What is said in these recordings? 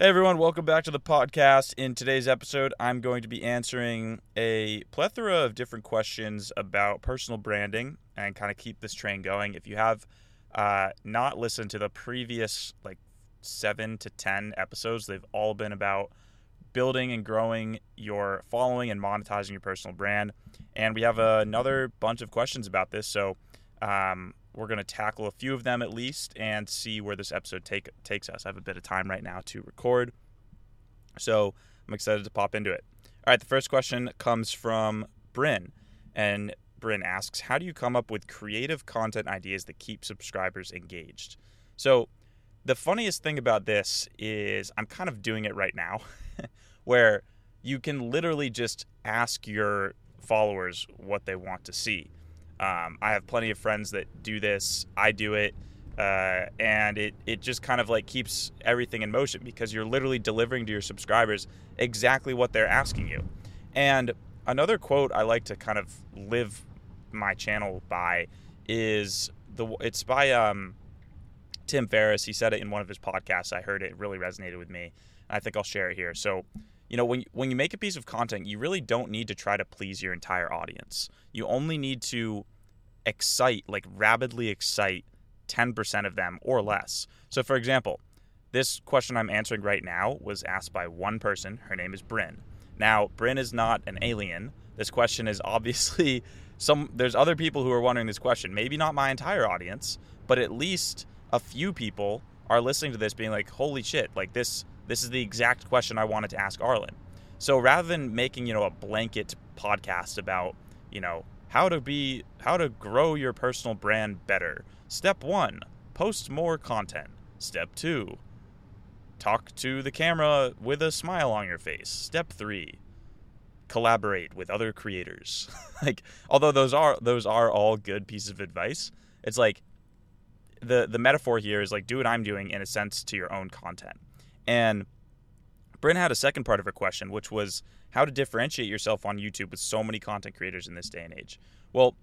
Hey everyone, welcome back to the podcast. In today's episode, I'm going to be answering a plethora of different questions about personal branding and kind of keep this train going. If you have uh, not listened to the previous like seven to 10 episodes, they've all been about building and growing your following and monetizing your personal brand. And we have another bunch of questions about this. So, um, we're going to tackle a few of them at least and see where this episode take, takes us. I have a bit of time right now to record. So I'm excited to pop into it. All right, the first question comes from Bryn. And Bryn asks How do you come up with creative content ideas that keep subscribers engaged? So the funniest thing about this is I'm kind of doing it right now, where you can literally just ask your followers what they want to see. Um, I have plenty of friends that do this. I do it. Uh, and it, it just kind of like keeps everything in motion because you're literally delivering to your subscribers exactly what they're asking you. And another quote I like to kind of live my channel by is the it's by um, Tim Ferriss. He said it in one of his podcasts. I heard it really resonated with me. I think I'll share it here. So you know, when when you make a piece of content, you really don't need to try to please your entire audience. You only need to excite, like rapidly excite 10% of them or less. So for example, this question I'm answering right now was asked by one person. Her name is Bryn. Now, Bryn is not an alien. This question is obviously some there's other people who are wondering this question. Maybe not my entire audience, but at least a few people are listening to this being like, "Holy shit, like this this is the exact question I wanted to ask Arlen. So rather than making, you know, a blanket podcast about, you know, how to be how to grow your personal brand better. Step 1, post more content. Step 2, talk to the camera with a smile on your face. Step 3, collaborate with other creators. like although those are those are all good pieces of advice, it's like the the metaphor here is like do what I'm doing in a sense to your own content. And Bryn had a second part of her question, which was how to differentiate yourself on YouTube with so many content creators in this day and age. Well,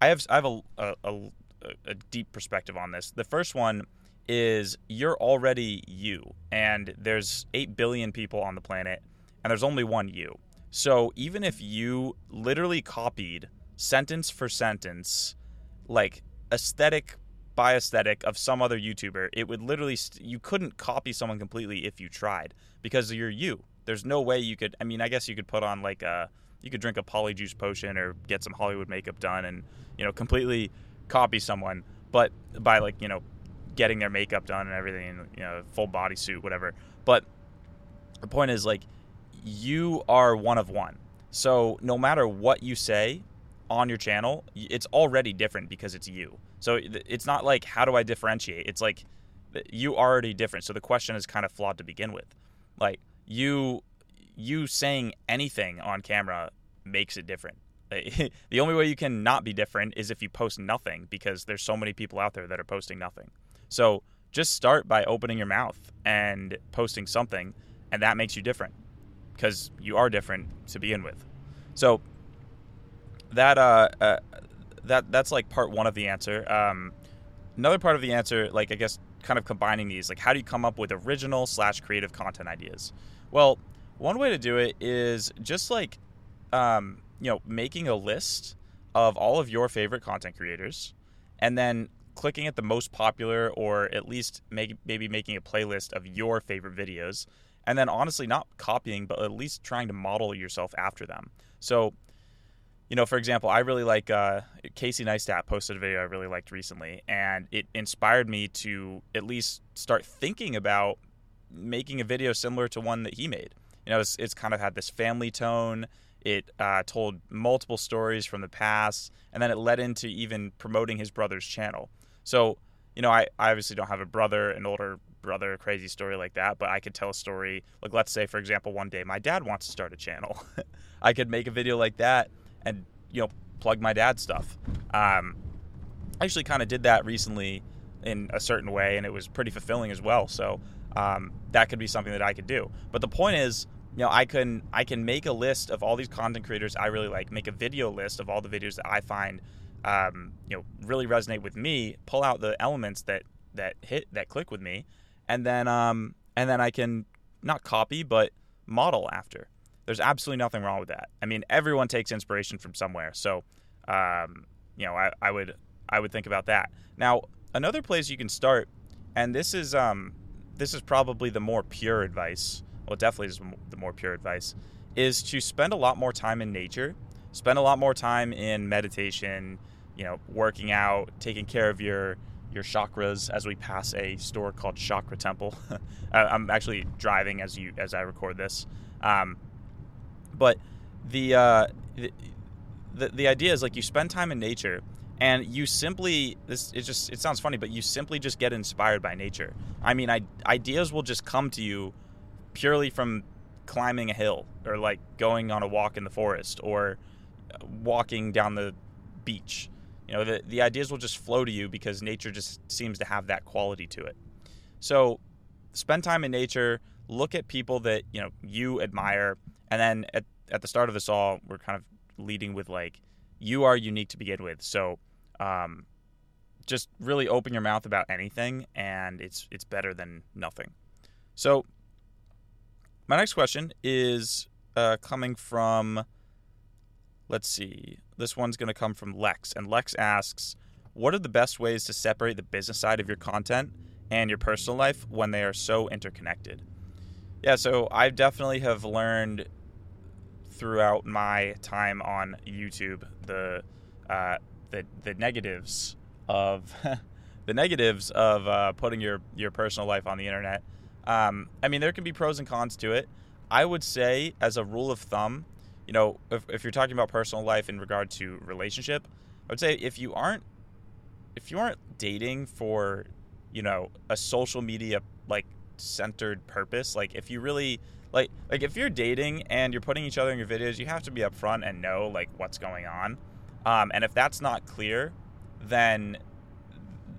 I have I have a, a, a, a deep perspective on this. The first one is you're already you, and there's eight billion people on the planet, and there's only one you. So even if you literally copied sentence for sentence, like aesthetic by aesthetic of some other YouTuber, it would literally st- you couldn't copy someone completely if you tried because you're you. There's no way you could. I mean, I guess you could put on like a you could drink a polyjuice potion or get some Hollywood makeup done and you know completely copy someone, but by like you know getting their makeup done and everything, you know, full body suit, whatever. But the point is like you are one of one. So no matter what you say on your channel, it's already different because it's you. So it's not like how do I differentiate? It's like you already different. So the question is kind of flawed to begin with. Like you you saying anything on camera makes it different. the only way you can not be different is if you post nothing because there's so many people out there that are posting nothing. So just start by opening your mouth and posting something and that makes you different because you are different to begin with. So that uh, uh that that's like part one of the answer. Um, another part of the answer, like I guess, kind of combining these, like how do you come up with original slash creative content ideas? Well, one way to do it is just like, um, you know, making a list of all of your favorite content creators, and then clicking at the most popular, or at least make, maybe making a playlist of your favorite videos, and then honestly not copying, but at least trying to model yourself after them. So you know, for example, I really like uh, Casey Neistat posted a video I really liked recently, and it inspired me to at least start thinking about making a video similar to one that he made. You know, it's, it's kind of had this family tone. It uh, told multiple stories from the past, and then it led into even promoting his brother's channel. So, you know, I, I obviously don't have a brother, an older brother, a crazy story like that, but I could tell a story. Like, let's say, for example, one day my dad wants to start a channel. I could make a video like that and you know plug my dad's stuff. Um, I actually kind of did that recently in a certain way, and it was pretty fulfilling as well. So um, that could be something that I could do. But the point is, you know, I can I can make a list of all these content creators I really like, make a video list of all the videos that I find, um, you know, really resonate with me. Pull out the elements that that hit that click with me, and then um, and then I can not copy, but model after. There's absolutely nothing wrong with that. I mean, everyone takes inspiration from somewhere. So, um, you know, I, I would I would think about that. Now, another place you can start, and this is um, this is probably the more pure advice. Well, definitely is the more pure advice, is to spend a lot more time in nature, spend a lot more time in meditation, you know, working out, taking care of your your chakras as we pass a store called Chakra Temple. I'm actually driving as you as I record this, um, but the, uh, the the the idea is like you spend time in nature and you simply this it just it sounds funny but you simply just get inspired by nature. I mean I, ideas will just come to you purely from climbing a hill or like going on a walk in the forest or uh, walking down the beach. You know the, the ideas will just flow to you because nature just seems to have that quality to it. So spend time in nature look at people that you know you admire and then at, at the start of this all we're kind of leading with like you are unique to begin with. So um, just really open your mouth about anything and it's it's better than nothing. So my next question is uh, coming from let's see this one's going to come from lex and lex asks what are the best ways to separate the business side of your content and your personal life when they are so interconnected? Yeah so i definitely have learned throughout my time on youtube the uh, the the negatives of the negatives of uh, putting your your personal life on the internet. Um, I mean, there can be pros and cons to it. I would say, as a rule of thumb, you know, if, if you're talking about personal life in regard to relationship, I would say if you aren't if you aren't dating for you know a social media like centered purpose, like if you really like like if you're dating and you're putting each other in your videos, you have to be upfront and know like what's going on. Um, and if that's not clear, then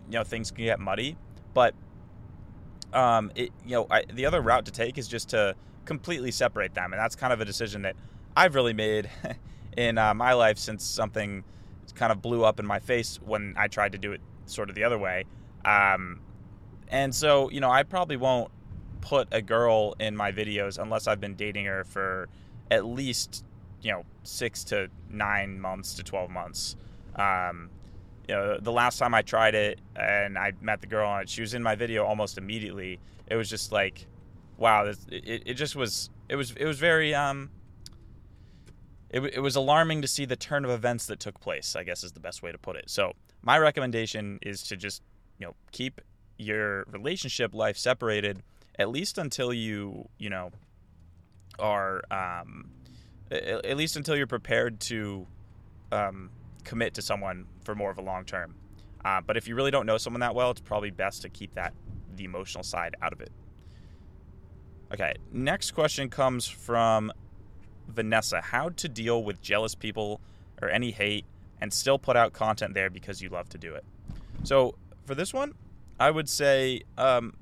you know things can get muddy. But um, it, you know, I, the other route to take is just to completely separate them, and that's kind of a decision that I've really made in uh, my life since something kind of blew up in my face when I tried to do it sort of the other way. Um, and so, you know, I probably won't put a girl in my videos unless I've been dating her for at least you know six to nine months to twelve months. Um, you know, the last time I tried it and I met the girl on it, she was in my video almost immediately. It was just like, wow, this, it, it just was. It was it was very um. It, it was alarming to see the turn of events that took place. I guess is the best way to put it. So my recommendation is to just you know keep your relationship life separated at least until you you know are um, at least until you're prepared to um, commit to someone for more of a long term. Uh, but if you really don't know someone that well, it's probably best to keep that the emotional side out of it. Okay, next question comes from Vanessa. How to deal with jealous people or any hate and still put out content there because you love to do it. So for this one, I would say, um,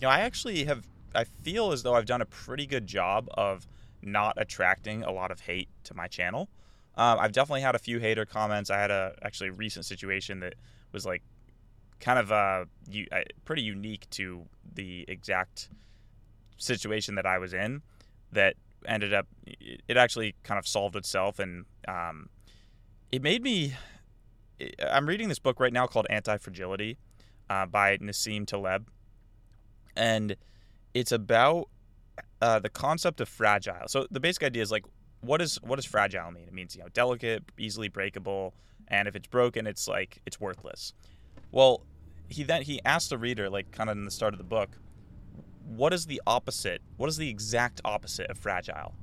you know, I actually have. I feel as though I've done a pretty good job of not attracting a lot of hate to my channel. Um, I've definitely had a few hater comments. I had a actually recent situation that was like kind of uh, u- uh, pretty unique to the exact situation that I was in. That ended up it actually kind of solved itself, and um, it made me. I'm reading this book right now called Anti Fragility uh, by Nassim Taleb, and it's about uh, the concept of fragile. So the basic idea is like, what is what does fragile mean? It means you know delicate, easily breakable, and if it's broken, it's like it's worthless. Well, he then he asked the reader, like kind of in the start of the book, what is the opposite? What is the exact opposite of fragile?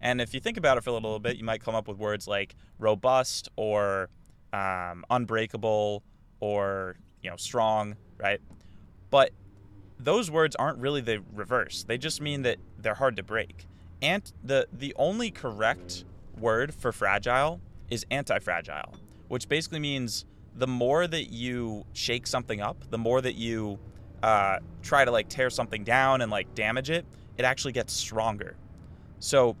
And if you think about it for a little bit, you might come up with words like robust or um, unbreakable or you know strong, right? But those words aren't really the reverse. They just mean that they're hard to break. And the the only correct word for fragile is anti-fragile, which basically means the more that you shake something up, the more that you uh, try to like tear something down and like damage it, it actually gets stronger. So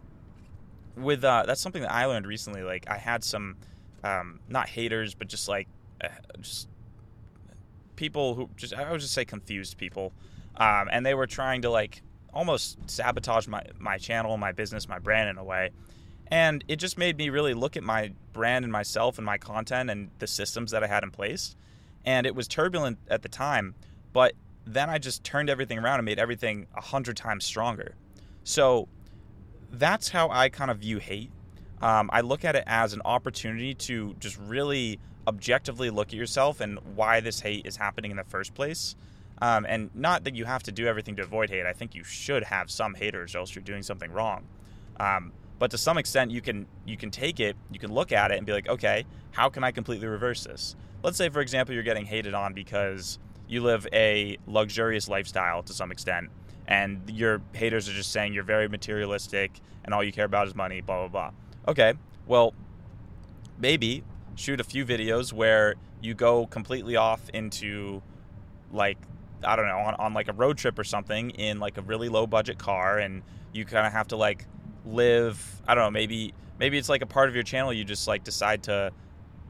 with uh, that's something that I learned recently. Like I had some um, not haters, but just like uh, just people who just I would just say confused people, um, and they were trying to like almost sabotage my my channel, my business, my brand in a way. And it just made me really look at my brand and myself and my content and the systems that I had in place. And it was turbulent at the time, but then I just turned everything around and made everything a hundred times stronger. So that's how I kind of view hate. Um, I look at it as an opportunity to just really objectively look at yourself and why this hate is happening in the first place. Um, and not that you have to do everything to avoid hate. I think you should have some haters, else you're doing something wrong. Um, but to some extent, you can you can take it, you can look at it, and be like, okay, how can I completely reverse this? Let's say, for example, you're getting hated on because you live a luxurious lifestyle to some extent, and your haters are just saying you're very materialistic and all you care about is money, blah blah blah. Okay, well, maybe shoot a few videos where you go completely off into like I don't know on, on like a road trip or something in like a really low budget car and you kind of have to like live I don't know maybe maybe it's like a part of your channel you just like decide to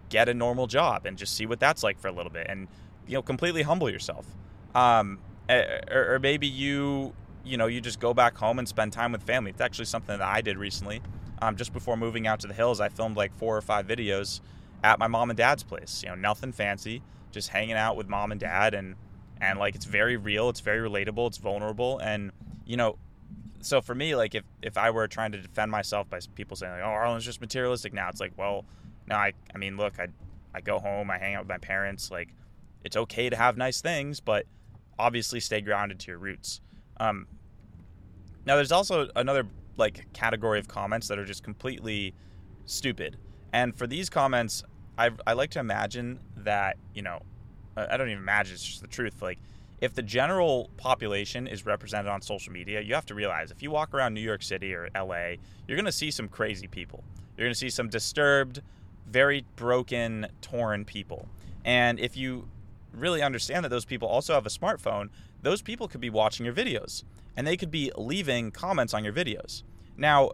get a normal job and just see what that's like for a little bit and you know completely humble yourself. Um, or, or maybe you you know you just go back home and spend time with family. It's actually something that I did recently. Um, just before moving out to the hills I filmed like four or five videos at my mom and dad's place. You know, nothing fancy, just hanging out with mom and dad, and and like it's very real, it's very relatable, it's vulnerable, and you know, so for me, like if if I were trying to defend myself by people saying like, oh, Arlen's just materialistic now, it's like, well, no, I I mean, look, I I go home, I hang out with my parents, like it's okay to have nice things, but obviously stay grounded to your roots. Um, now, there's also another like category of comments that are just completely stupid. And for these comments, I, I like to imagine that, you know, I don't even imagine, it's just the truth. Like, if the general population is represented on social media, you have to realize if you walk around New York City or LA, you're going to see some crazy people. You're going to see some disturbed, very broken, torn people. And if you really understand that those people also have a smartphone, those people could be watching your videos and they could be leaving comments on your videos. Now,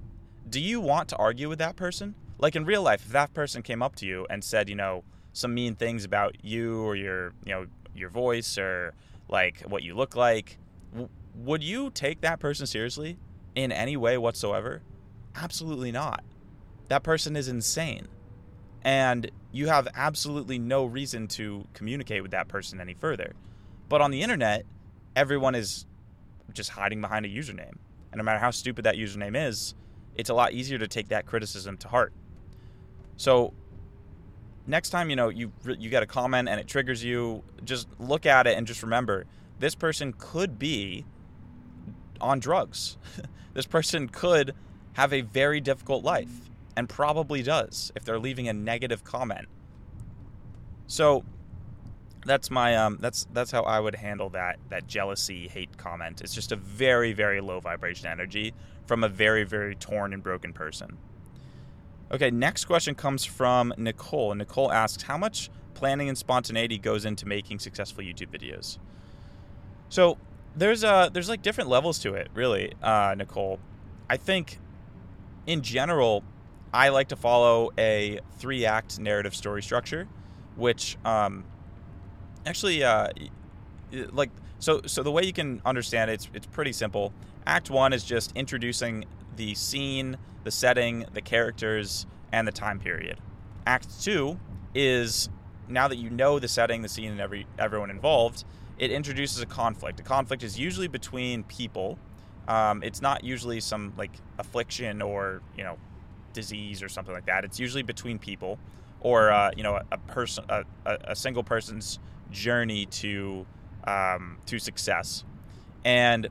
do you want to argue with that person? Like in real life, if that person came up to you and said, you know, some mean things about you or your, you know, your voice or like what you look like, w- would you take that person seriously in any way whatsoever? Absolutely not. That person is insane. And you have absolutely no reason to communicate with that person any further. But on the internet, everyone is just hiding behind a username. And no matter how stupid that username is, it's a lot easier to take that criticism to heart. So next time you know you you get a comment and it triggers you, just look at it and just remember this person could be on drugs. this person could have a very difficult life and probably does if they're leaving a negative comment. So that's my um that's that's how I would handle that that jealousy hate comment. It's just a very very low vibration energy from a very very torn and broken person. Okay, next question comes from Nicole. Nicole asks, How much planning and spontaneity goes into making successful YouTube videos? So there's uh there's like different levels to it, really, uh, Nicole. I think in general, I like to follow a three act narrative story structure, which um, actually uh, like so so the way you can understand it, it's it's pretty simple. Act one is just introducing the scene, the setting, the characters, and the time period. Act two is now that you know the setting, the scene, and every everyone involved, it introduces a conflict. A conflict is usually between people. Um, it's not usually some like affliction or you know disease or something like that. It's usually between people, or uh, you know a, a person, a, a, single person's journey to um, to success, and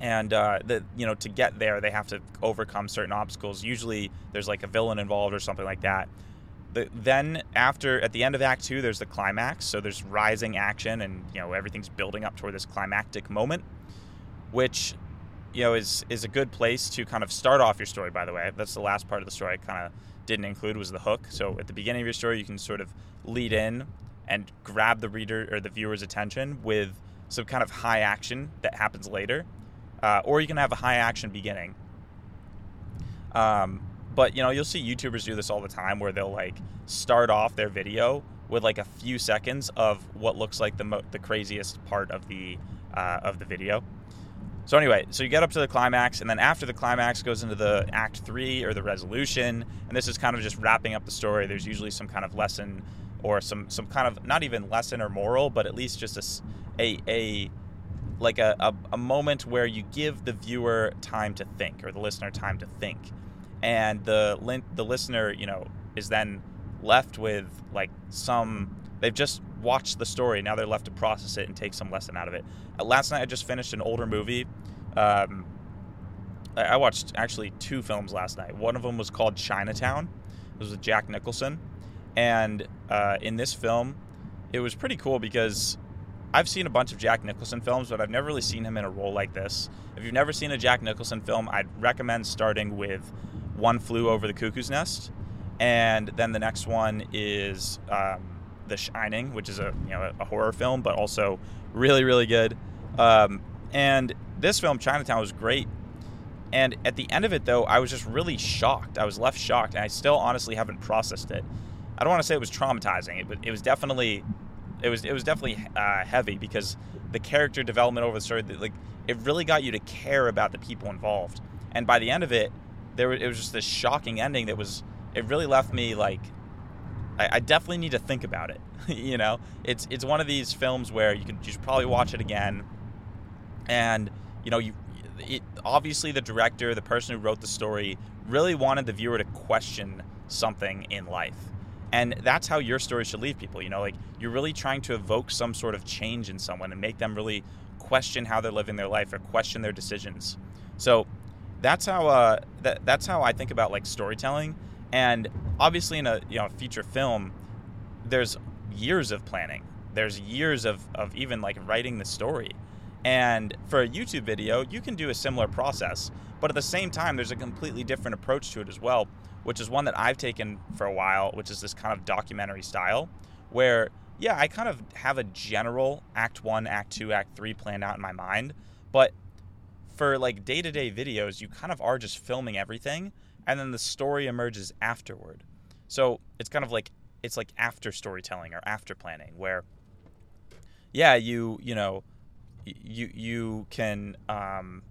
and uh, the you know to get there they have to overcome certain obstacles. Usually there's like a villain involved or something like that. The, then after at the end of Act Two, there's the climax. So there's rising action, and you know everything's building up toward this climactic moment, which you know is is a good place to kind of start off your story. By the way, that's the last part of the story I kind of didn't include was the hook. So at the beginning of your story, you can sort of lead in and grab the reader or the viewer's attention with some kind of high action that happens later uh, or you can have a high action beginning. Um, but you know, you'll see YouTubers do this all the time, where they'll like start off their video with like a few seconds of what looks like the mo- the craziest part of the uh, of the video. So anyway, so you get up to the climax, and then after the climax goes into the act three or the resolution, and this is kind of just wrapping up the story. There's usually some kind of lesson or some some kind of not even lesson or moral, but at least just a a, a like a, a, a moment where you give the viewer time to think or the listener time to think, and the the listener you know is then left with like some they've just watched the story. Now they're left to process it and take some lesson out of it. Uh, last night i just finished an older movie. Um, I watched actually two films last night. One of them was called Chinatown. It was with Jack Nicholson, and uh, in this film, it was pretty cool because I've seen a bunch of Jack Nicholson films, but I've never really seen him in a role like this. If you've never seen a Jack Nicholson film, I'd recommend starting with One Flew Over the Cuckoo's Nest, and then the next one is um, The Shining, which is a you know a horror film, but also really really good. Um, and this film, Chinatown, was great. And at the end of it, though, I was just really shocked. I was left shocked, and I still honestly haven't processed it. I don't want to say it was traumatizing, but it was definitely, it was it was definitely uh, heavy because the character development over the story, like it really got you to care about the people involved. And by the end of it, there it was just this shocking ending that was it really left me like I, I definitely need to think about it. you know, it's it's one of these films where you can you should probably watch it again, and you know you. It, obviously, the director, the person who wrote the story, really wanted the viewer to question something in life. And that's how your story should leave people. You know, like you're really trying to evoke some sort of change in someone and make them really question how they're living their life or question their decisions. So that's how uh, that, that's how I think about like storytelling. And obviously, in a you know feature film, there's years of planning. There's years of of even like writing the story. And for a YouTube video, you can do a similar process, but at the same time, there's a completely different approach to it as well, which is one that I've taken for a while, which is this kind of documentary style, where yeah, I kind of have a general act one, act two, act three planned out in my mind, but for like day to day videos, you kind of are just filming everything, and then the story emerges afterward. So it's kind of like it's like after storytelling or after planning, where yeah, you you know you you can um,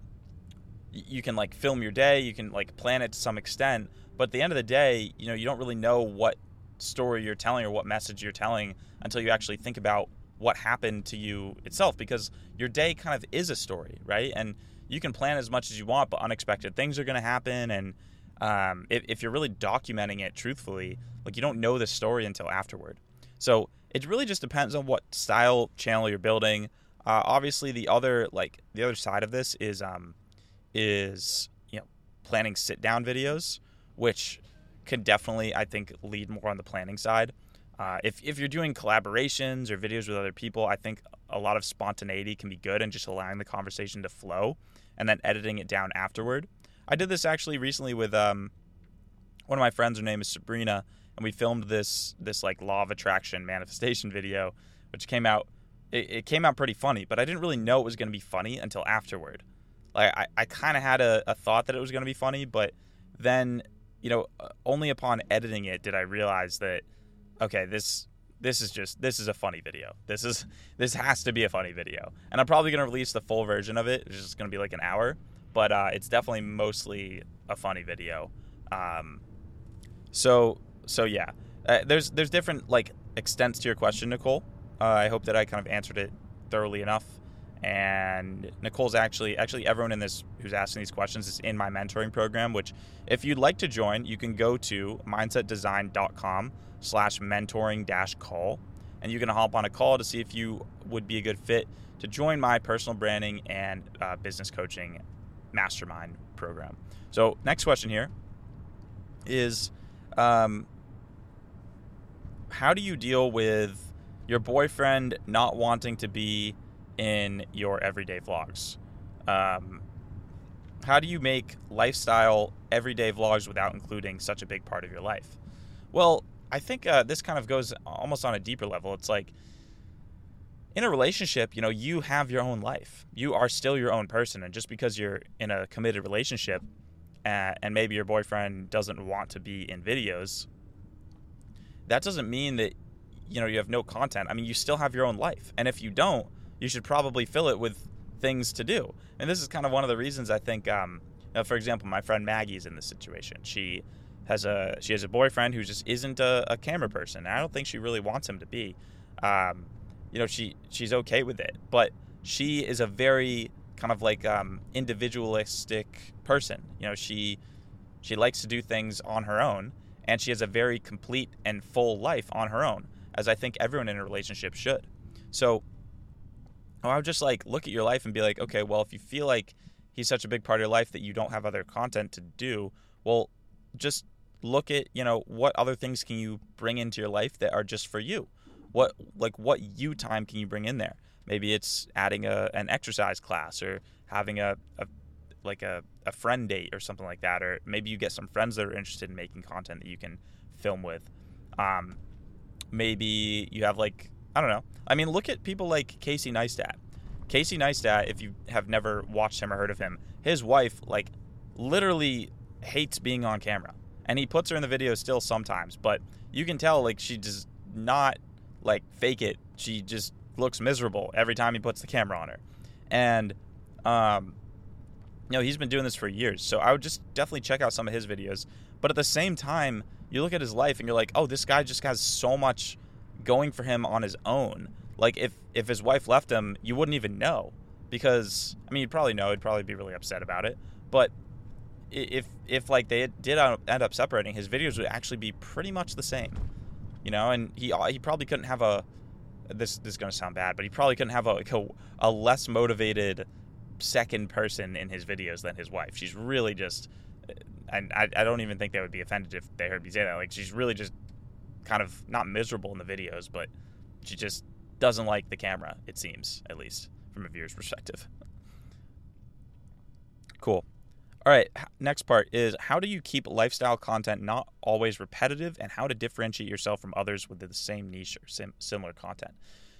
you can like film your day, you can like plan it to some extent, but at the end of the day, you know you don't really know what story you're telling or what message you're telling until you actually think about what happened to you itself because your day kind of is a story, right? And you can plan as much as you want, but unexpected things are going to happen. And um, if, if you're really documenting it truthfully, like you don't know the story until afterward. So it really just depends on what style channel you're building. Uh, obviously, the other like the other side of this is um, is you know planning sit down videos, which can definitely I think lead more on the planning side. Uh, if, if you're doing collaborations or videos with other people, I think a lot of spontaneity can be good and just allowing the conversation to flow and then editing it down afterward. I did this actually recently with um, one of my friends. Her name is Sabrina, and we filmed this this like law of attraction manifestation video, which came out. It, it came out pretty funny, but I didn't really know it was going to be funny until afterward. Like I, I kind of had a, a thought that it was going to be funny, but then you know only upon editing it did I realize that okay, this this is just this is a funny video. This is this has to be a funny video, and I'm probably gonna release the full version of it. It's just gonna be like an hour, but uh, it's definitely mostly a funny video. Um, so so yeah, uh, there's there's different like extents to your question, Nicole. Uh, I hope that I kind of answered it thoroughly enough. And Nicole's actually actually everyone in this who's asking these questions is in my mentoring program. Which, if you'd like to join, you can go to mindsetdesign.com slash mentoring dash call. And you can hop on a call to see if you would be a good fit to join my personal branding and uh, business coaching mastermind program. So, next question here is um, how do you deal with your boyfriend not wanting to be in your everyday vlogs? Um, how do you make lifestyle everyday vlogs without including such a big part of your life? Well, I think uh, this kind of goes almost on a deeper level. It's like in a relationship, you know, you have your own life. You are still your own person, and just because you're in a committed relationship, uh, and maybe your boyfriend doesn't want to be in videos, that doesn't mean that you know you have no content. I mean, you still have your own life, and if you don't, you should probably fill it with things to do. And this is kind of one of the reasons I think, um, for example, my friend Maggie's in this situation. She has a she has a boyfriend who just isn't a, a camera person. And I don't think she really wants him to be. Um, you know, she she's okay with it, but she is a very kind of like um, individualistic person. You know, she she likes to do things on her own, and she has a very complete and full life on her own, as I think everyone in a relationship should. So, I would just like look at your life and be like, okay, well, if you feel like he's such a big part of your life that you don't have other content to do, well, just look at you know what other things can you bring into your life that are just for you? What like what you time can you bring in there? Maybe it's adding a an exercise class or having a, a like a, a friend date or something like that or maybe you get some friends that are interested in making content that you can film with. Um, maybe you have like i don't know. I mean look at people like casey neistat. Casey neistat if you have never watched him or heard of him his wife like literally hates being on camera. And he puts her in the video still sometimes but you can tell like she does not like fake it. She just looks miserable every time he puts the camera on her. And um you know he's been doing this for years so i would just definitely check out some of his videos. But at the same time you look at his life and you're like oh this guy just has so much going for him on his own like if if his wife left him you wouldn't even know because i mean you'd probably know he'd probably be really upset about it but if if like they did end up separating, his videos would actually be pretty much the same, you know. And he uh, he probably couldn't have a this this is gonna sound bad, but he probably couldn't have a like a, a less motivated second person in his videos than his wife. She's really just, and I, I don't even think they would be offended if they heard me say that. Like she's really just kind of not miserable in the videos, but she just doesn't like the camera. It seems, at least from a viewer's perspective. Cool. All right, next part is how do you keep lifestyle content not always repetitive and how to differentiate yourself from others with the same niche or sim- similar content?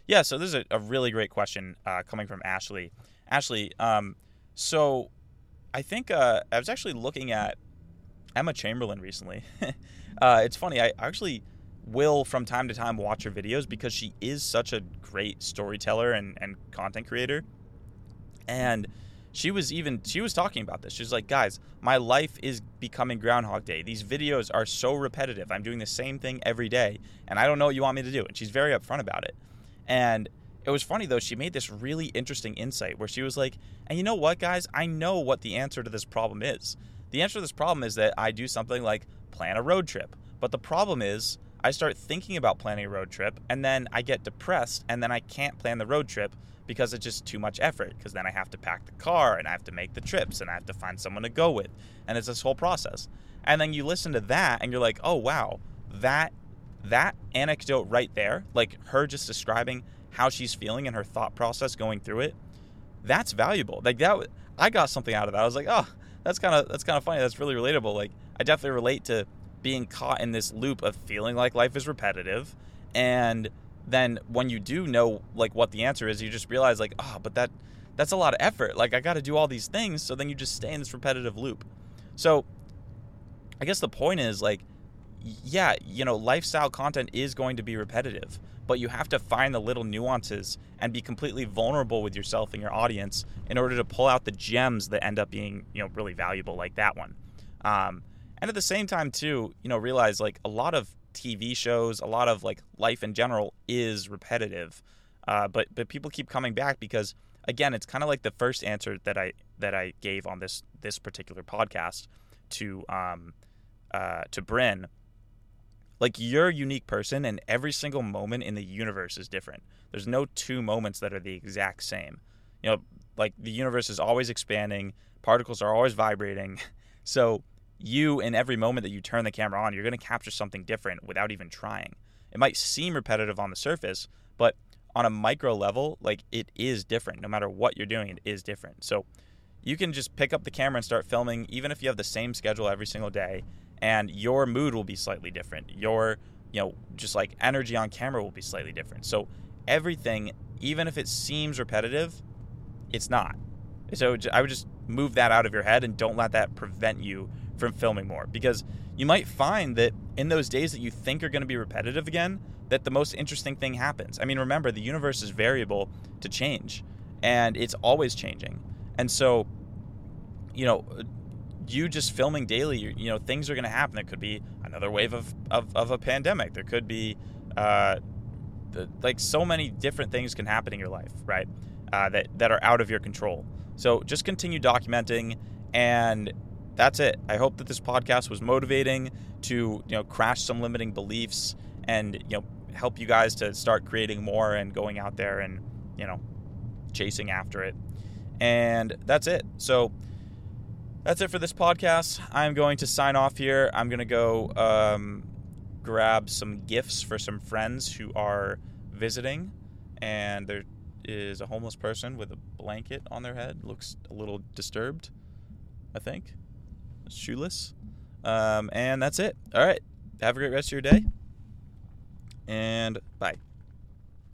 Yeah, so this is a, a really great question uh, coming from Ashley. Ashley, um, so I think uh, I was actually looking at Emma Chamberlain recently. uh, it's funny, I actually will from time to time watch her videos because she is such a great storyteller and, and content creator. And she was even she was talking about this. She's like, "Guys, my life is becoming Groundhog Day. These videos are so repetitive. I'm doing the same thing every day, and I don't know what you want me to do." And she's very upfront about it. And it was funny though. She made this really interesting insight where she was like, "And you know what, guys? I know what the answer to this problem is. The answer to this problem is that I do something like plan a road trip. But the problem is." I start thinking about planning a road trip and then I get depressed and then I can't plan the road trip because it's just too much effort because then I have to pack the car and I have to make the trips and I have to find someone to go with and it's this whole process. And then you listen to that and you're like, "Oh wow, that that anecdote right there, like her just describing how she's feeling and her thought process going through it, that's valuable. Like that I got something out of that. I was like, "Oh, that's kind of that's kind of funny. That's really relatable." Like I definitely relate to being caught in this loop of feeling like life is repetitive and then when you do know like what the answer is, you just realize like, oh, but that that's a lot of effort. Like I got to do all these things, so then you just stay in this repetitive loop. So I guess the point is like yeah, you know, lifestyle content is going to be repetitive, but you have to find the little nuances and be completely vulnerable with yourself and your audience in order to pull out the gems that end up being, you know, really valuable like that one. Um, and at the same time too, you know, realize like a lot of TV shows, a lot of like life in general is repetitive. Uh, but but people keep coming back because again, it's kind of like the first answer that I that I gave on this this particular podcast to um uh, to Bryn. Like you're a unique person, and every single moment in the universe is different. There's no two moments that are the exact same. You know, like the universe is always expanding, particles are always vibrating. So you in every moment that you turn the camera on, you're going to capture something different without even trying. It might seem repetitive on the surface, but on a micro level, like it is different. No matter what you're doing, it is different. So you can just pick up the camera and start filming, even if you have the same schedule every single day, and your mood will be slightly different. Your, you know, just like energy on camera will be slightly different. So everything, even if it seems repetitive, it's not. So I would just move that out of your head and don't let that prevent you from filming more because you might find that in those days that you think are going to be repetitive again, that the most interesting thing happens. I mean, remember, the universe is variable to change. and it's always changing. And so, you know, you just filming daily, you, you know, things are going to happen. There could be another wave of, of, of a pandemic. There could be, uh, the, like, so many different things can happen in your life, right? Uh, that, that are out of your control. So just continue documenting, and that's it. I hope that this podcast was motivating to, you know, crash some limiting beliefs and, you know, help you guys to start creating more and going out there and, you know, chasing after it. And that's it. So, that's it for this podcast. I'm going to sign off here. I'm going to go um, grab some gifts for some friends who are visiting. And there is a homeless person with a blanket on their head. Looks a little disturbed, I think. Shoeless. Um, and that's it. All right. Have a great rest of your day. And bye.